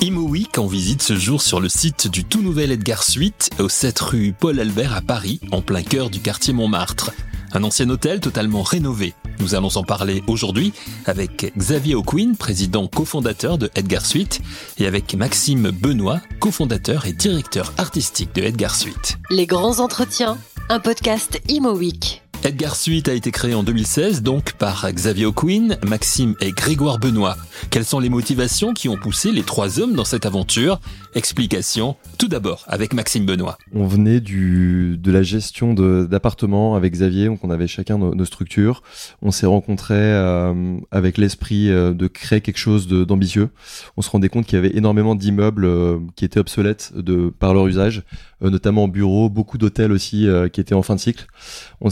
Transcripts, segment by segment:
Imo en visite ce jour sur le site du tout nouvel Edgar Suite au 7 rue Paul Albert à Paris, en plein cœur du quartier Montmartre. Un ancien hôtel totalement rénové. Nous allons en parler aujourd'hui avec Xavier O'Quinn, président cofondateur de Edgar Suite, et avec Maxime Benoît, cofondateur et directeur artistique de Edgar Suite. Les grands entretiens, un podcast Imo Week. Edgar Suite a été créé en 2016 donc par Xavier O'Quinn, Maxime et Grégoire Benoît. Quelles sont les motivations qui ont poussé les trois hommes dans cette aventure? Explication tout d'abord avec Maxime Benoît. On venait du, de la gestion d'appartements avec Xavier, donc on avait chacun nos, structures. On s'est rencontrés euh, avec l'esprit euh, de créer quelque chose d'ambitieux. On se rendait compte qu'il y avait énormément d'immeubles euh, qui étaient obsolètes de, par leur usage, notamment en bureau, beaucoup d'hôtels aussi qui étaient en fin de cycle.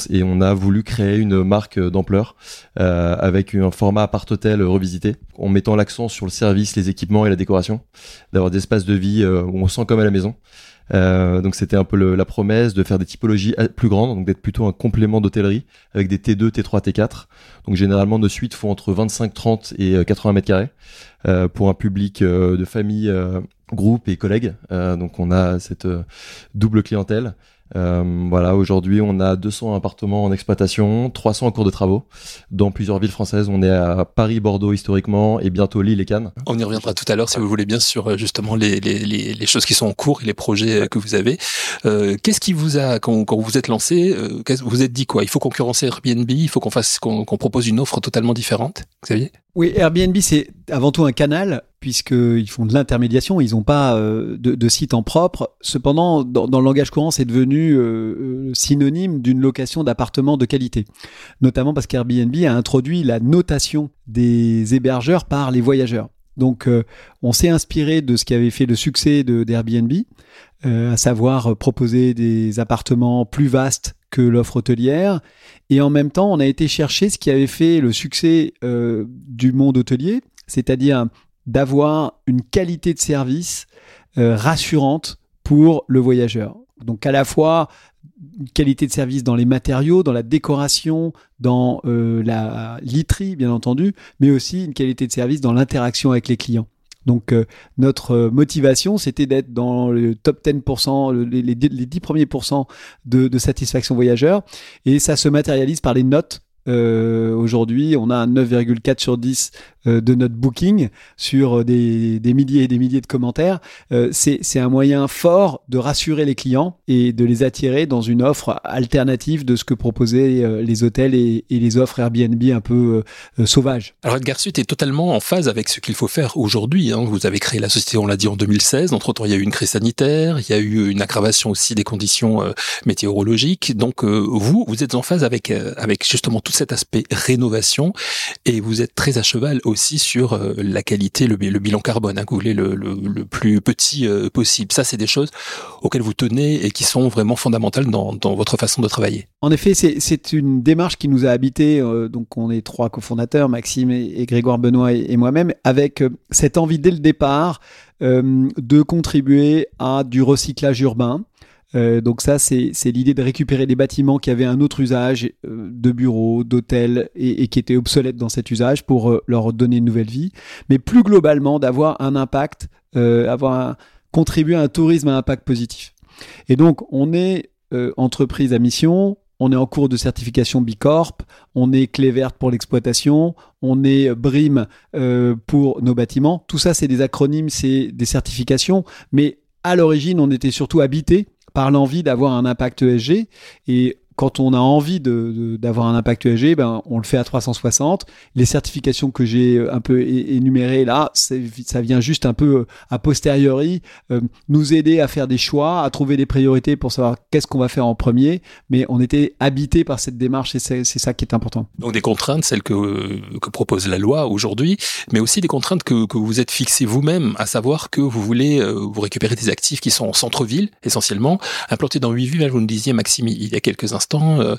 et on a voulu créer une marque d'ampleur avec un format appart-hôtel revisité, en mettant l'accent sur le service, les équipements et la décoration, d'avoir des espaces de vie où on sent comme à la maison. Euh, donc c'était un peu la promesse de faire des typologies plus grandes, donc d'être plutôt un complément d'hôtellerie avec des T2, T3, T4. Donc généralement nos suites font entre 25, 30 et 80 euh, mètres carrés euh, pour un public euh, de famille, euh, groupe et collègues. donc on a cette double clientèle. Euh, voilà, aujourd'hui, on a 200 appartements en exploitation, 300 en cours de travaux dans plusieurs villes françaises. On est à Paris, Bordeaux historiquement et bientôt Lille et Cannes. On y reviendra tout à l'heure si vous voulez bien sur euh, justement les, les, les, les, choses qui sont en cours et les projets euh, que vous avez. Euh, Qu'est-ce qui vous a, quand, quand vous vous êtes lancé, euh, vous vous êtes dit quoi? Il faut concurrencer Airbnb, il faut qu'on fasse, qu'on propose une offre totalement différente, Xavier? Oui, Airbnb, c'est avant tout un canal puisqu'ils font de l'intermédiation, ils n'ont pas euh, de, site en propre. Cependant, dans, le langage courant, c'est devenu euh, euh, synonyme d'une location d'appartements de qualité. Notamment parce qu'Airbnb a introduit la notation des hébergeurs par les voyageurs. Donc, on s'est inspiré de ce qui avait fait le succès d'Airbnb, à savoir proposer des appartements plus vastes que l'offre hôtelière. Et en même temps, on a été chercher ce qui avait fait le succès du monde hôtelier, c'est-à-dire d'avoir une qualité de service euh, rassurante pour le voyageur. Donc à la fois une qualité de service dans les matériaux, dans la décoration, dans euh, la literie bien entendu, mais aussi une qualité de service dans l'interaction avec les clients. Donc euh, notre motivation, c'était d'être dans le top 10%, les, les, 10 premiers pourcents de, de satisfaction voyageur, et ça se matérialise par les notes Aujourd'hui, on a un 9,4 sur 10 euh, de notre booking sur des, des, milliers et des milliers de commentaires. Euh, c'est un moyen fort de rassurer les clients et de les attirer dans une offre alternative de ce que proposaient euh, les hôtels et, les offres Airbnb un peu euh, sauvages. Alors Edgar Suite est totalement en phase avec ce qu'il faut faire aujourd'hui. Hein. Vous avez créé la société, on l'a dit, en 2016. Entre-temps, il y a eu une crise sanitaire, il y a eu une aggravation aussi des conditions météorologiques. Donc vous, vous êtes en phase avec, avec justement tout cet aspect rénovation et vous êtes très à cheval aussi sur euh, la qualité, le, bilan carbone, hein, le, plus petit euh, possible. Ça, c'est des choses auxquelles vous tenez et qui sont vraiment fondamentales dans, dans votre façon de travailler. En effet, c'est une démarche qui nous a habité. Euh, donc, on est trois cofondateurs, Maxime et, Grégoire Benoît et, moi-même, avec cette envie dès le départ de contribuer à du recyclage urbain. Euh, donc ça, c'est l'idée de récupérer des bâtiments qui avaient un autre usage euh, de bureaux, d'hôtels et, qui étaient obsolètes dans cet usage pour euh, leur donner une nouvelle vie. Mais plus globalement, d'avoir un impact, avoir un, contribuer à un tourisme à impact positif. Et donc, on est entreprise à mission, on est en cours de certification Bicorp, on est clé verte pour l'exploitation, on est BRIM pour nos bâtiments. Tout ça, c'est des acronymes, c'est des certifications, mais à l'origine, on était surtout habité par l'envie d'avoir un impact ESG. Et quand on a envie d'avoir de, un impact ESG, ben, on le fait à 360. Les certifications que j'ai euh, un peu énumérées là, ça vient juste un peu euh, a posteriori euh, nous aider à faire des choix, à trouver des priorités pour savoir qu'est-ce qu'on va faire en premier. Mais on était habité par cette démarche et c'est ça qui est important. Donc des contraintes, celles que, que propose la loi aujourd'hui, mais aussi des contraintes que, que vous êtes fixées vous-même, à savoir que vous voulez vous récupérer des actifs qui sont en centre-ville essentiellement, implantés dans huit villes. Vous nous disiez, Maxime, il y a quelques instants important.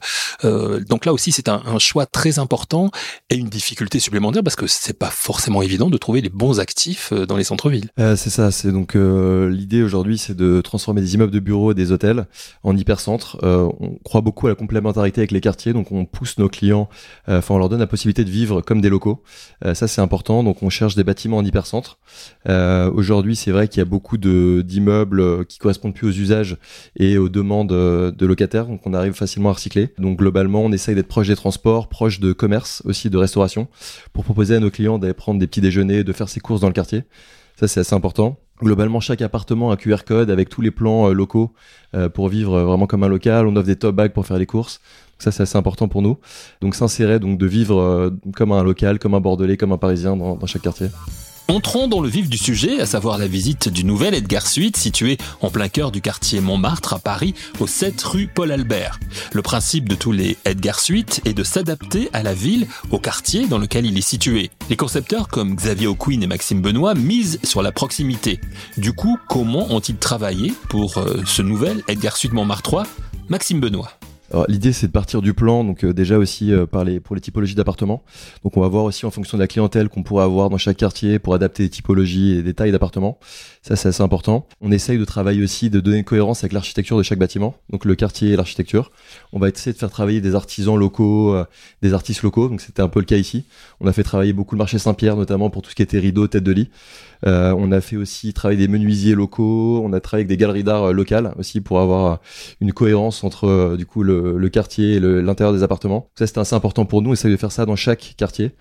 donc là aussi, c'est un, choix très important et une difficulté supplémentaire parce que c'est pas forcément évident de trouver les bons actifs dans les centres-villes. c'est ça. C'est donc l'idée aujourd'hui, c'est de transformer des immeubles de bureaux et des hôtels en hypercentre. on croit beaucoup à la complémentarité avec les quartiers, donc on pousse nos clients, enfin on leur donne la possibilité de vivre comme des locaux. ça c'est important. Donc on cherche des bâtiments en hypercentre. aujourd'hui, c'est vrai qu'il y a beaucoup d'immeubles qui correspondent plus aux usages et aux demandes de locataires, donc on arrive à recycler. Donc globalement, on essaye d'être proche des transports, proche de commerce aussi, de restauration, pour proposer à nos clients d'aller prendre des petits déjeuners, de faire ses courses dans le quartier. Ça, c'est assez important. Globalement, chaque appartement a un QR code avec tous les plans euh, locaux euh, pour vivre vraiment comme un local. On offre des top bags pour faire les courses. ça, c'est assez important pour nous. Donc, s'insérer, donc de vivre euh, comme un local, comme un Bordelais, comme un Parisien dans chaque quartier. Entrons dans le vif du sujet, à savoir la visite du nouvel Edgar Suite situé en plein cœur du quartier Montmartre à Paris, au 7 rue Paul Albert. Le principe de tous les Edgar Suite est de s'adapter à la ville, au quartier dans lequel il est situé. Les concepteurs comme Xavier O'Quinn et Maxime Benoît misent sur la proximité. Du coup, comment ont-ils travaillé pour euh, ce nouvel Edgar Suite Montmartre 3 Maxime Benoît. L'idée, c'est de partir du plan, donc euh, déjà aussi euh, les, pour les typologies d'appartements. Donc on va voir aussi en fonction de la clientèle qu'on pourrait avoir dans chaque quartier pour adapter les typologies et des tailles d'appartements. Ça, c'est assez important. On essaye de travailler aussi, de donner une cohérence avec l'architecture de chaque bâtiment, donc le quartier et l'architecture. On va essayer de faire travailler des artisans locaux, euh, des artistes locaux, donc c'était un peu le cas ici. On a fait travailler beaucoup le marché Saint-Pierre, notamment pour tout ce qui était rideaux, tête de lit. Euh, on a fait aussi travailler des menuisiers locaux, on a travaillé avec des galeries d'art euh, locales aussi pour avoir une cohérence entre euh, du coup le, quartier et l'intérieur des appartements. Ça c'était assez important pour nous, on essaye de faire ça dans chaque quartier.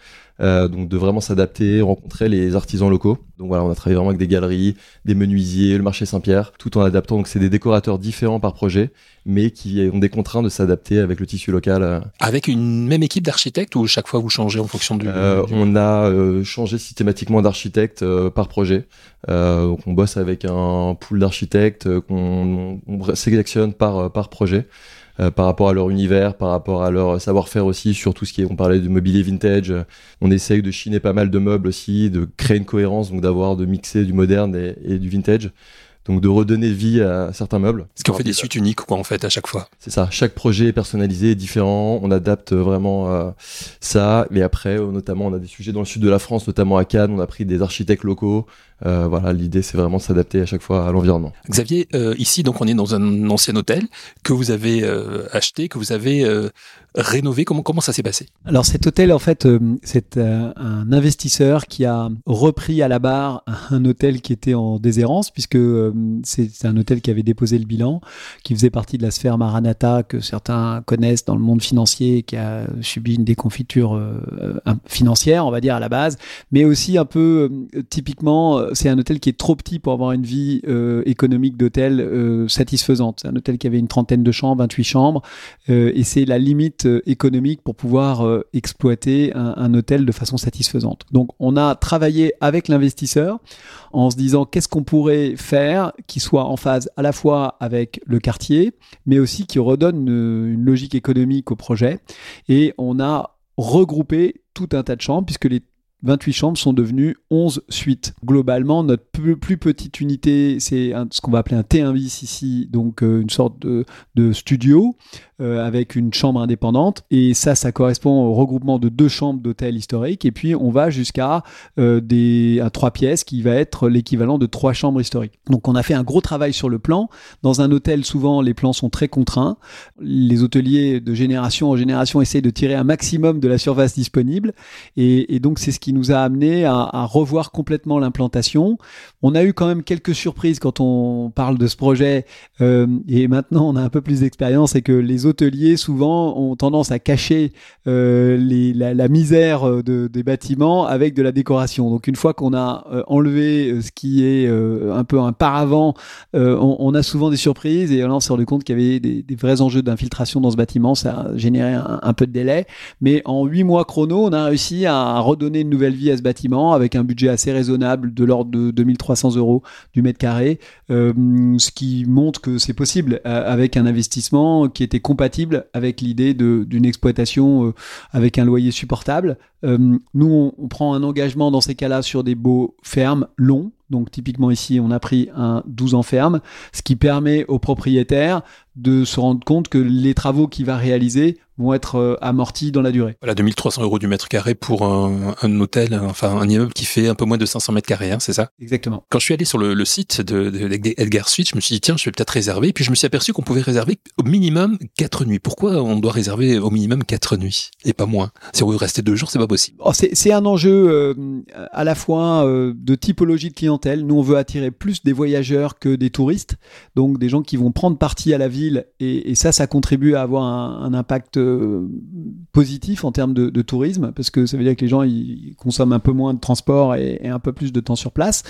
Euh, donc de vraiment s'adapter, rencontrer les artisans locaux. Donc voilà, on a travaillé vraiment avec des galeries, des menuisiers, le marché Saint-Pierre, tout en adaptant. Donc c'est des décorateurs différents par projet, mais qui ont des contraintes de s'adapter avec le tissu local. Euh. Avec une même équipe d'architectes ou chaque fois vous changez en fonction du... Euh, on a euh, changé systématiquement d'architecte par projet. donc on bosse avec un pool d'architectes qu'on sélectionne par, par projet. Euh, par rapport à leur univers, par rapport à leur savoir-faire aussi sur tout ce qui est, on parlait du mobilier vintage, on essaye de chiner pas mal de meubles aussi, de créer une cohérence, donc d'avoir, de mixer du moderne et du vintage donc de redonner vie à certains meubles. Ce qui en fait des suites uniques, quoi, en fait, à chaque fois. C'est ça. Chaque projet est personnalisé, est différent. On adapte vraiment euh, ça. Mais après, euh, notamment, on a des sujets dans le sud de la France, notamment à Cannes. On a pris des architectes locaux. Euh, voilà, l'idée, c'est vraiment de s'adapter à chaque fois à l'environnement. Xavier, ici, donc, on est dans un ancien hôtel que vous avez acheté, que vous avez rénové. Comment comment ça s'est passé? Alors, cet hôtel, en fait, c'est un investisseur qui a repris à la barre un hôtel qui était en déshérence, puisque c'est un hôtel qui avait déposé le bilan, qui faisait partie de la sphère Maranata que certains connaissent dans le monde financier, qui a subi une déconfiture euh, financière, on va dire à la base, mais aussi un peu euh, typiquement, euh, c'est un hôtel qui est trop petit pour avoir une vie économique d'hôtel satisfaisante. C'est un hôtel qui avait une trentaine de chambres, 28 chambres, et c'est la limite économique pour pouvoir exploiter un, hôtel de façon satisfaisante. Donc on a travaillé avec l'investisseur en se disant qu'est-ce qu'on pourrait faire qui soit en phase à la fois avec le quartier, mais aussi qui redonne une, logique économique au projet. Et on a regroupé tout un tas de chambres, puisque les 28 chambres sont devenues 11 suites. Globalement, notre plus, petite unité, c'est ce qu'on va appeler un T1 bis ici, donc euh, une sorte de, de studio euh, avec une chambre indépendante. Et ça, ça correspond au regroupement de deux chambres d'hôtel historique. Et puis, on va jusqu'à euh, des trois pièces qui va être l'équivalent de trois chambres historiques. Donc, on a fait un gros travail sur le plan. Dans un hôtel, souvent, les plans sont très contraints. Les hôteliers de génération en génération essayent de tirer un maximum de la surface disponible. Et, donc, c'est ce qui nous a amené à, revoir complètement l'implantation. On a eu quand même quelques surprises quand on parle de ce projet. Euh, et maintenant, on a un peu plus d'expérience et que les hôteliers souvent ont tendance à cacher euh, la, misère euh, de, des bâtiments avec de la décoration. Donc une fois qu'on a euh, enlevé ce qui est un peu un paravent, on, a souvent des surprises et là on s'est rendu compte qu'il y avait des, vrais enjeux d'infiltration dans ce bâtiment. Ça a généré un, un, peu de délai, mais en huit mois chrono, on a réussi à redonner une nouvelle vie à ce bâtiment avec un budget assez raisonnable de l'ordre de 2300 euros du mètre carré, ce qui montre que c'est possible avec un investissement qui était compatible compatible avec l'idée d'une exploitation euh, avec un loyer supportable. Euh, nous, on, prend un engagement dans ces cas-là sur des baux fermes, longs, Donc typiquement ici, on a pris un 12 ans ferme, ce qui permet au propriétaire de se rendre compte que les travaux qu'il va réaliser vont être euh, amortis dans la durée. Voilà, 2300 euros du mètre carré pour un, un hôtel, enfin un immeuble qui fait un peu moins de 500 mètres carrés, hein, c'est ça? Exactement. Quand je suis allé sur le, le site de, de, Edgar Suite, je me suis dit tiens, je vais peut-être réserver. Puis je me suis aperçu qu'on pouvait réserver au minimum 4 nuits. Pourquoi on doit réserver au minimum 4 nuits et pas moins? Si on veut rester deux jours, c'est pas possible. Oh, c'est un enjeu euh, à la fois euh, de typologie de clientèle. Nous, on veut attirer plus des voyageurs que des touristes, donc des gens qui vont prendre partie à la ville et, et ça, ça contribue à avoir un, un impact positif en termes de, tourisme, parce que ça veut dire que les gens consomment un peu moins de transport et, et un peu plus de temps sur place.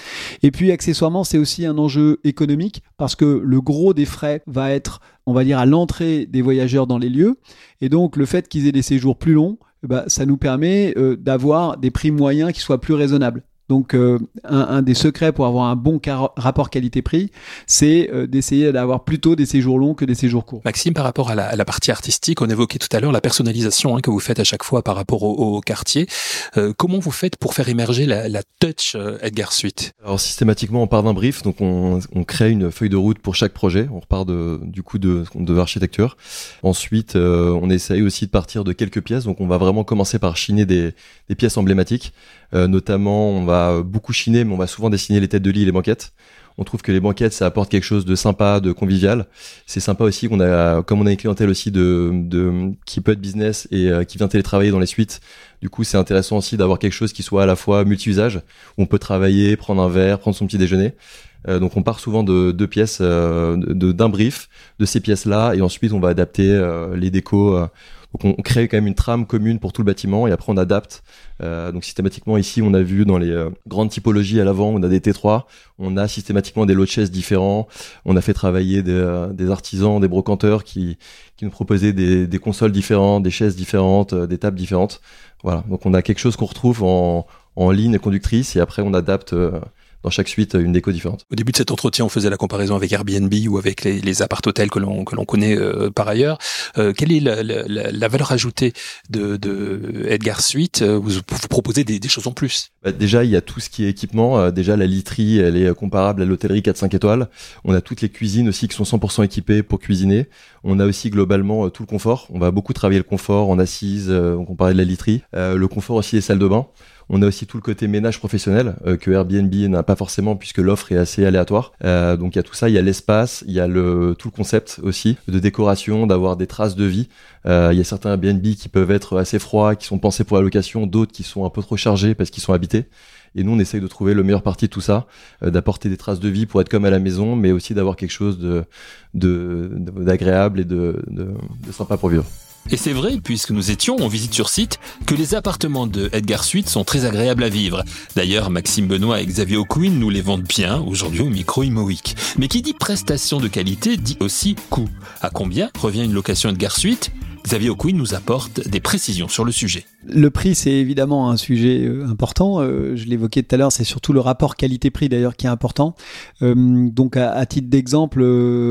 Et puis accessoirement, c'est aussi un enjeu économique, parce que le gros des frais va être, on va dire, à l'entrée des voyageurs dans les lieux. Et donc le fait qu'ils aient des séjours plus longs, bah, ça nous permet euh, d'avoir des prix moyens qui soient plus raisonnables. Donc, euh, un, des secrets pour avoir un bon rapport qualité-prix, c'est euh, d'essayer d'avoir plutôt des séjours longs que des séjours courts. Maxime, par rapport à la, partie artistique, on évoquait tout à l'heure la personnalisation hein, que vous faites à chaque fois par rapport au, quartier. Euh, comment vous faites pour faire émerger la, touch Edgar Suite? Alors systématiquement, on part d'un brief, donc on, crée une feuille de route pour chaque projet. On repart de, du coup de, de l'architecture. Ensuite, on essaye aussi de partir de quelques pièces. Donc on va vraiment commencer par chiner des, des pièces emblématiques. Euh, notamment, on va beaucoup chiner, mais on va souvent dessiner les têtes de lit et les banquettes. On trouve que les banquettes, ça apporte quelque chose de sympa, de convivial. C'est sympa aussi qu'on a, comme on a une clientèle aussi de, de qui peut être business et euh, qui vient télétravailler dans les suites. Du coup, c'est intéressant aussi d'avoir quelque chose qui soit à la fois multi-usage, où on peut travailler, prendre un verre, prendre son petit déjeuner. Euh, donc on part souvent de deux pièces, euh, d'un brief, de ces pièces-là, et ensuite on va adapter les décos donc on, crée quand même une trame commune pour tout le bâtiment et après on adapte. Euh, donc systématiquement ici on a vu dans les euh, grandes typologies à l'avant on a des T3, on a systématiquement des lots de chaises différents. On a fait travailler des, euh, des artisans, des brocanteurs qui, qui nous proposaient des, des consoles différentes, des chaises différentes, des tables différentes. Voilà. Donc on a quelque chose qu'on retrouve en, en ligne conductrice et après on adapte dans chaque suite une déco différente. Au début de cet entretien, on faisait la comparaison avec Airbnb ou avec les, les appart-hôtels que l'on que l'on connaît euh, par ailleurs. Euh, quelle est la, la, la, valeur ajoutée de, de Edgar Suite euh, vous, vous proposez des, des, choses en plus? Bah Déjà, il y a tout ce qui est équipement. Euh, déjà, la literie, elle est comparable à l'hôtellerie 4-5 étoiles. On a toutes les cuisines aussi qui sont 100% équipées pour cuisiner. On a aussi globalement tout le confort. On va beaucoup travailler le confort en assise. on parlait de la literie. le confort aussi des salles de bain. On a aussi tout le côté ménage professionnel euh, que Airbnb n'a pas forcément puisque l'offre est assez aléatoire. Euh, donc il y a tout ça, il y a l'espace, il y a le tout le concept aussi de décoration, d'avoir des traces de vie. Euh, il y a certains Airbnb qui peuvent être assez froids, qui sont pensés pour la location, d'autres qui sont un peu trop chargés parce qu'ils sont habités. Et nous, on essaye de trouver le meilleur parti de tout ça, d'apporter des traces de vie pour être comme à la maison, mais aussi d'avoir quelque chose d'agréable et de, de, de sympa pour vivre. Et c'est vrai, puisque nous étions en visite sur site, que les appartements de Edgar Suite sont très agréables à vivre. D'ailleurs, Maxime Benoît et Xavier O'Quinn nous les vendent bien aujourd'hui au micro Imowic. Mais qui dit prestation de qualité dit aussi coût. À combien revient une location Edgar Suite? Xavier O'Quinn nous apporte des précisions sur le sujet. Le prix, c'est évidemment un sujet euh, important. Euh, je l'évoquais tout à l'heure, c'est surtout le rapport qualité-prix d'ailleurs qui est important. Euh, donc, à titre d'exemple,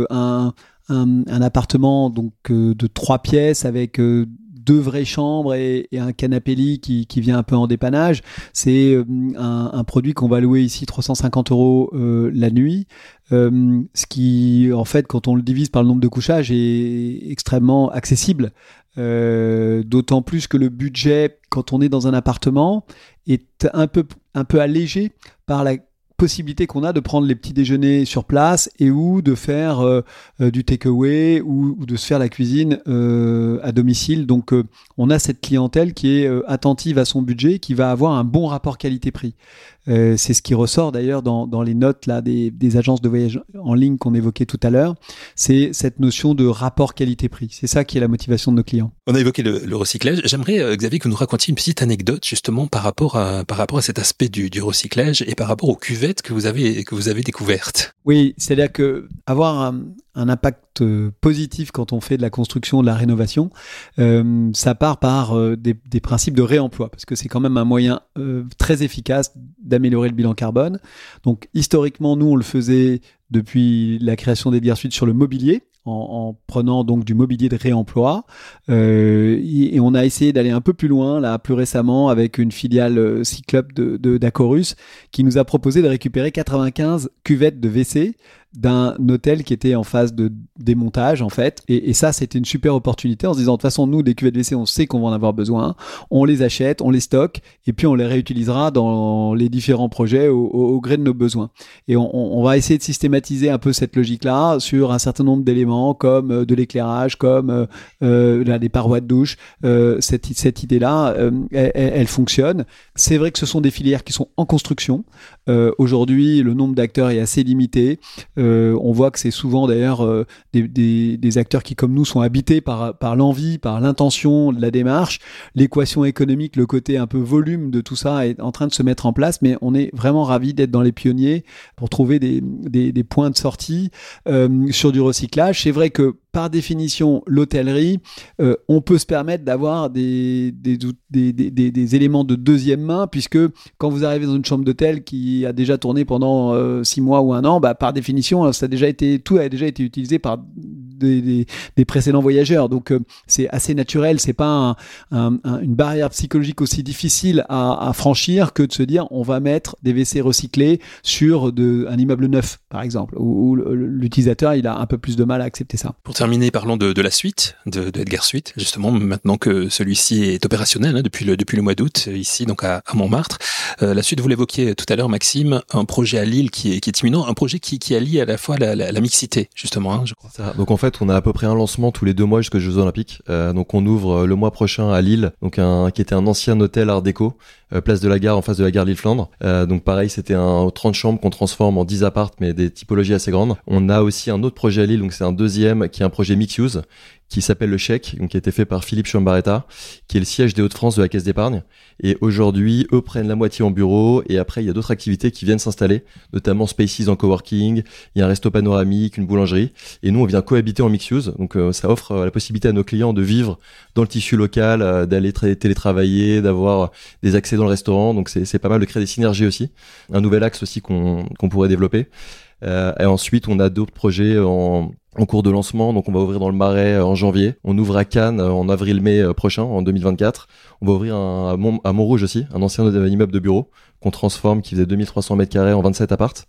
un, un, appartement donc euh, de trois pièces avec euh, deux vraies chambres et, un canapé lit qui, vient un peu en dépannage. C'est euh, un, produit qu'on va louer ici 350 euros la nuit. ce qui, en fait, quand on le divise par le nombre de couchages, est extrêmement accessible. D'autant plus que le budget, quand on est dans un appartement, est un peu, un peu allégé par la possibilité qu'on a de prendre les petits déjeuners sur place et ou de faire euh, euh, du takeaway ou, ou, de se faire la cuisine euh, à domicile. Donc on a cette clientèle qui est attentive à son budget, qui va avoir un bon rapport qualité-prix. C'est ce qui ressort d'ailleurs dans, les notes là des, agences de voyage en ligne qu'on évoquait tout à l'heure. C'est cette notion de rapport qualité-prix. C'est ça qui est la motivation de nos clients. On a évoqué le, recyclage. J'aimerais, Xavier, que vous nous racontiez une petite anecdote justement par rapport à, par rapport à cet aspect du, du recyclage et par rapport aux cuvettes que vous avez, que vous avez découvertes. Oui, c'est-à-dire que avoir un, impact euh, positif quand on fait de la construction, de la rénovation, euh, ça part par euh, des, principes de réemploi, parce que c'est quand même un moyen très efficace d'améliorer le bilan carbone. Donc historiquement, nous, on le faisait depuis la création des Suite sur le mobilier, en, prenant donc du mobilier de réemploi. Euh, et, on a essayé d'aller un peu plus loin, là, plus récemment, avec une filiale Cyclop de d'Acorus, qui nous a proposé de récupérer 95 cuvettes de WC d'un hôtel qui était en phase de démontage en fait. Et, ça, c'était une super opportunité en se disant de toute façon, nous, des cuvettes WC, on sait qu'on va en avoir besoin. On les achète, on les stocke et puis on les réutilisera dans les différents projets au, gré de nos besoins. Et on, va essayer de systématiser un peu cette logique-là sur un certain nombre d'éléments comme euh, de l'éclairage, comme euh, euh des parois de douche. Cette, cette idée-là, elle, fonctionne. C'est vrai que ce sont des filières qui sont en construction. Aujourd'hui, le nombre d'acteurs est assez limité. Euh, on voit que c'est souvent d'ailleurs euh, des, acteurs qui, comme nous, sont habités par, l'envie, par l'intention de la démarche. L'équation économique, le côté un peu volume de tout ça est en train de se mettre en place, mais on est vraiment ravis d'être dans les pionniers pour trouver des, points de sortie euh, sur du recyclage. C'est vrai que par définition, l'hôtellerie, euh, on peut se permettre d'avoir des éléments de deuxième main, puisque quand vous arrivez dans une chambre d'hôtel qui a déjà tourné pendant euh, six mois ou un an, bah, par définition, ça tout a déjà été utilisé par des, précédents voyageurs. Donc euh, c'est assez naturel, c'est pas une barrière psychologique aussi difficile à, franchir que de se dire on va mettre des WC recyclés sur de, un immeuble neuf, par exemple, où, l'utilisateur il a un peu plus de mal à accepter ça. Pour terminer, parlons de, la suite, de, Edgar Suite, justement, maintenant que celui-ci est opérationnel hein, depuis, le, depuis le mois d'août, ici, donc à, Montmartre. Euh, la suite, vous l'évoquiez tout à l'heure, Maxime, un projet à Lille qui est, qui est imminent, un projet qui, qui allie à la fois la, mixité, justement, hein, je crois. Donc en fait, on a à peu près un lancement tous les deux mois jusqu'aux Jeux Olympiques. Euh, donc on ouvre euh, le mois prochain à Lille, qui était un ancien hôtel Art déco, euh, place de la gare en face de la gare Lille-Flandre. donc pareil, c'était un 30 chambres qu'on transforme en 10 appartes, mais des typologies assez grandes. On a aussi un autre projet à Lille, donc c'est un deuxième qui est un projet mix use qui s'appelle le chèque, donc qui a été fait par Philippe Chambaretta, qui est le siège des Hauts-de-France de la Caisse d'épargne. Et aujourd'hui, eux prennent la moitié en bureau, et après, il y a d'autres activités qui viennent s'installer, notamment Spaces en coworking, il y a un resto panoramique, une boulangerie, et nous, on vient cohabiter en mix use. Donc, euh, ça offre euh, la possibilité à nos clients de vivre dans le tissu local, euh, d'aller télétravailler, d'avoir des accès dans le restaurant. Donc, c'est pas mal de créer des synergies aussi. Un nouvel axe aussi qu'on pourrait développer. Et ensuite, on a d'autres projets en en cours de lancement. Donc on va ouvrir dans le Marais euh, en janvier. On ouvre à Cannes euh, en avril-mai euh, prochain, en 2024. On va ouvrir un, à, Montrouge aussi, un ancien immeuble de bureau qu'on transforme, qui faisait 2300 mètres carrés en 27 appartes.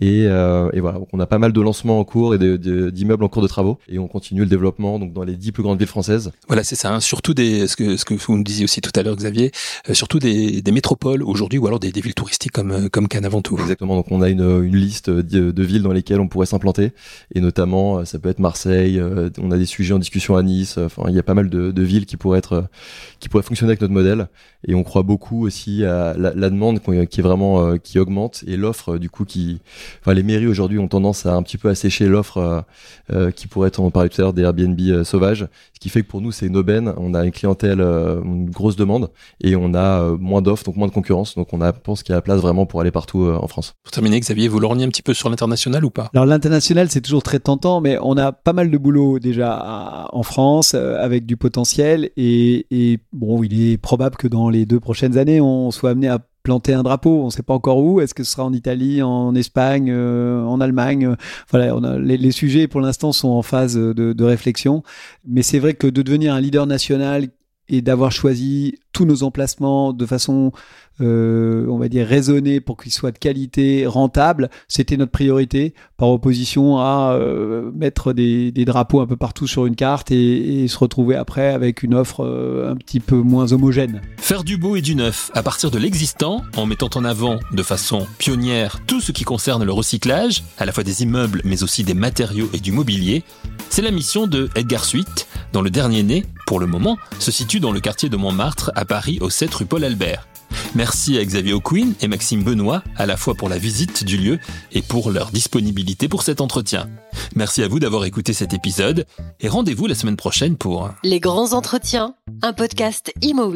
Et, euh, et voilà, donc on a pas mal de lancements en cours et d'immeubles en cours de travaux. Et on continue le développement donc dans les dix plus grandes villes françaises. Voilà, c'est ça. Hein. surtout des, ce que, ce que vous nous disiez aussi tout à l'heure, Xavier, euh, surtout des, des métropoles aujourd'hui ou alors des, des, villes touristiques comme, euh, comme Cannes avant tout. Exactement. Donc on a une, une liste de, de villes dans lesquelles on pourrait s'implanter. Et notamment, euh, ça peut être Marseille. on a des sujets en discussion à Nice. Enfin, il y a pas mal de, de villes qui pourraient être, qui pourraient fonctionner avec notre modèle. Et on croit beaucoup aussi à la, la demande qui est vraiment euh, qui augmente et l'offre du coup qui enfin les mairies aujourd'hui ont tendance à un petit peu assécher l'offre euh, euh, qui pourrait être on parlait tout à l'heure des Airbnb sauvages. Ce qui fait que pour nous c'est une aubaine. On a une clientèle une grosse demande et on a moins d'offres donc moins de concurrence. Donc on a pense qu'il y a la place vraiment pour aller partout en France. Pour terminer Xavier vous lorgnez un petit peu sur l'international ou pas? Alors l'international c'est toujours très tentant mais on a pas mal de boulot déjà en France avec du potentiel et, et bon il est probable que dans les deux prochaines années on soit amené à planter un drapeau. On ne sait pas encore où. Est-ce que ce sera en Italie, en Espagne, euh, en Allemagne Voilà, on a, les, sujets pour l'instant sont en phase de réflexion. Mais c'est vrai que de devenir un leader national et d'avoir choisi tous nos emplacements de façon euh, on va dire, raisonné pour qu'il soit de qualité, rentable, c'était notre priorité, par opposition à euh, mettre des, drapeaux un peu partout sur une carte et, se retrouver après avec une offre euh, un petit peu moins homogène. Faire du beau et du neuf à partir de l'existant, en mettant en avant de façon pionnière tout ce qui concerne le recyclage, à la fois des immeubles mais aussi des matériaux et du mobilier, c'est la mission de Edgar Suite, dont le dernier né, pour le moment, se situe dans le quartier de Montmartre à Paris au 7 rue Paul Albert. Merci à Xavier O'Quinn et Maxime Benoît, à la fois pour la visite du lieu et pour leur disponibilité pour cet entretien. Merci à vous d'avoir écouté cet épisode et rendez-vous la semaine prochaine pour Les grands entretiens, un podcast Imo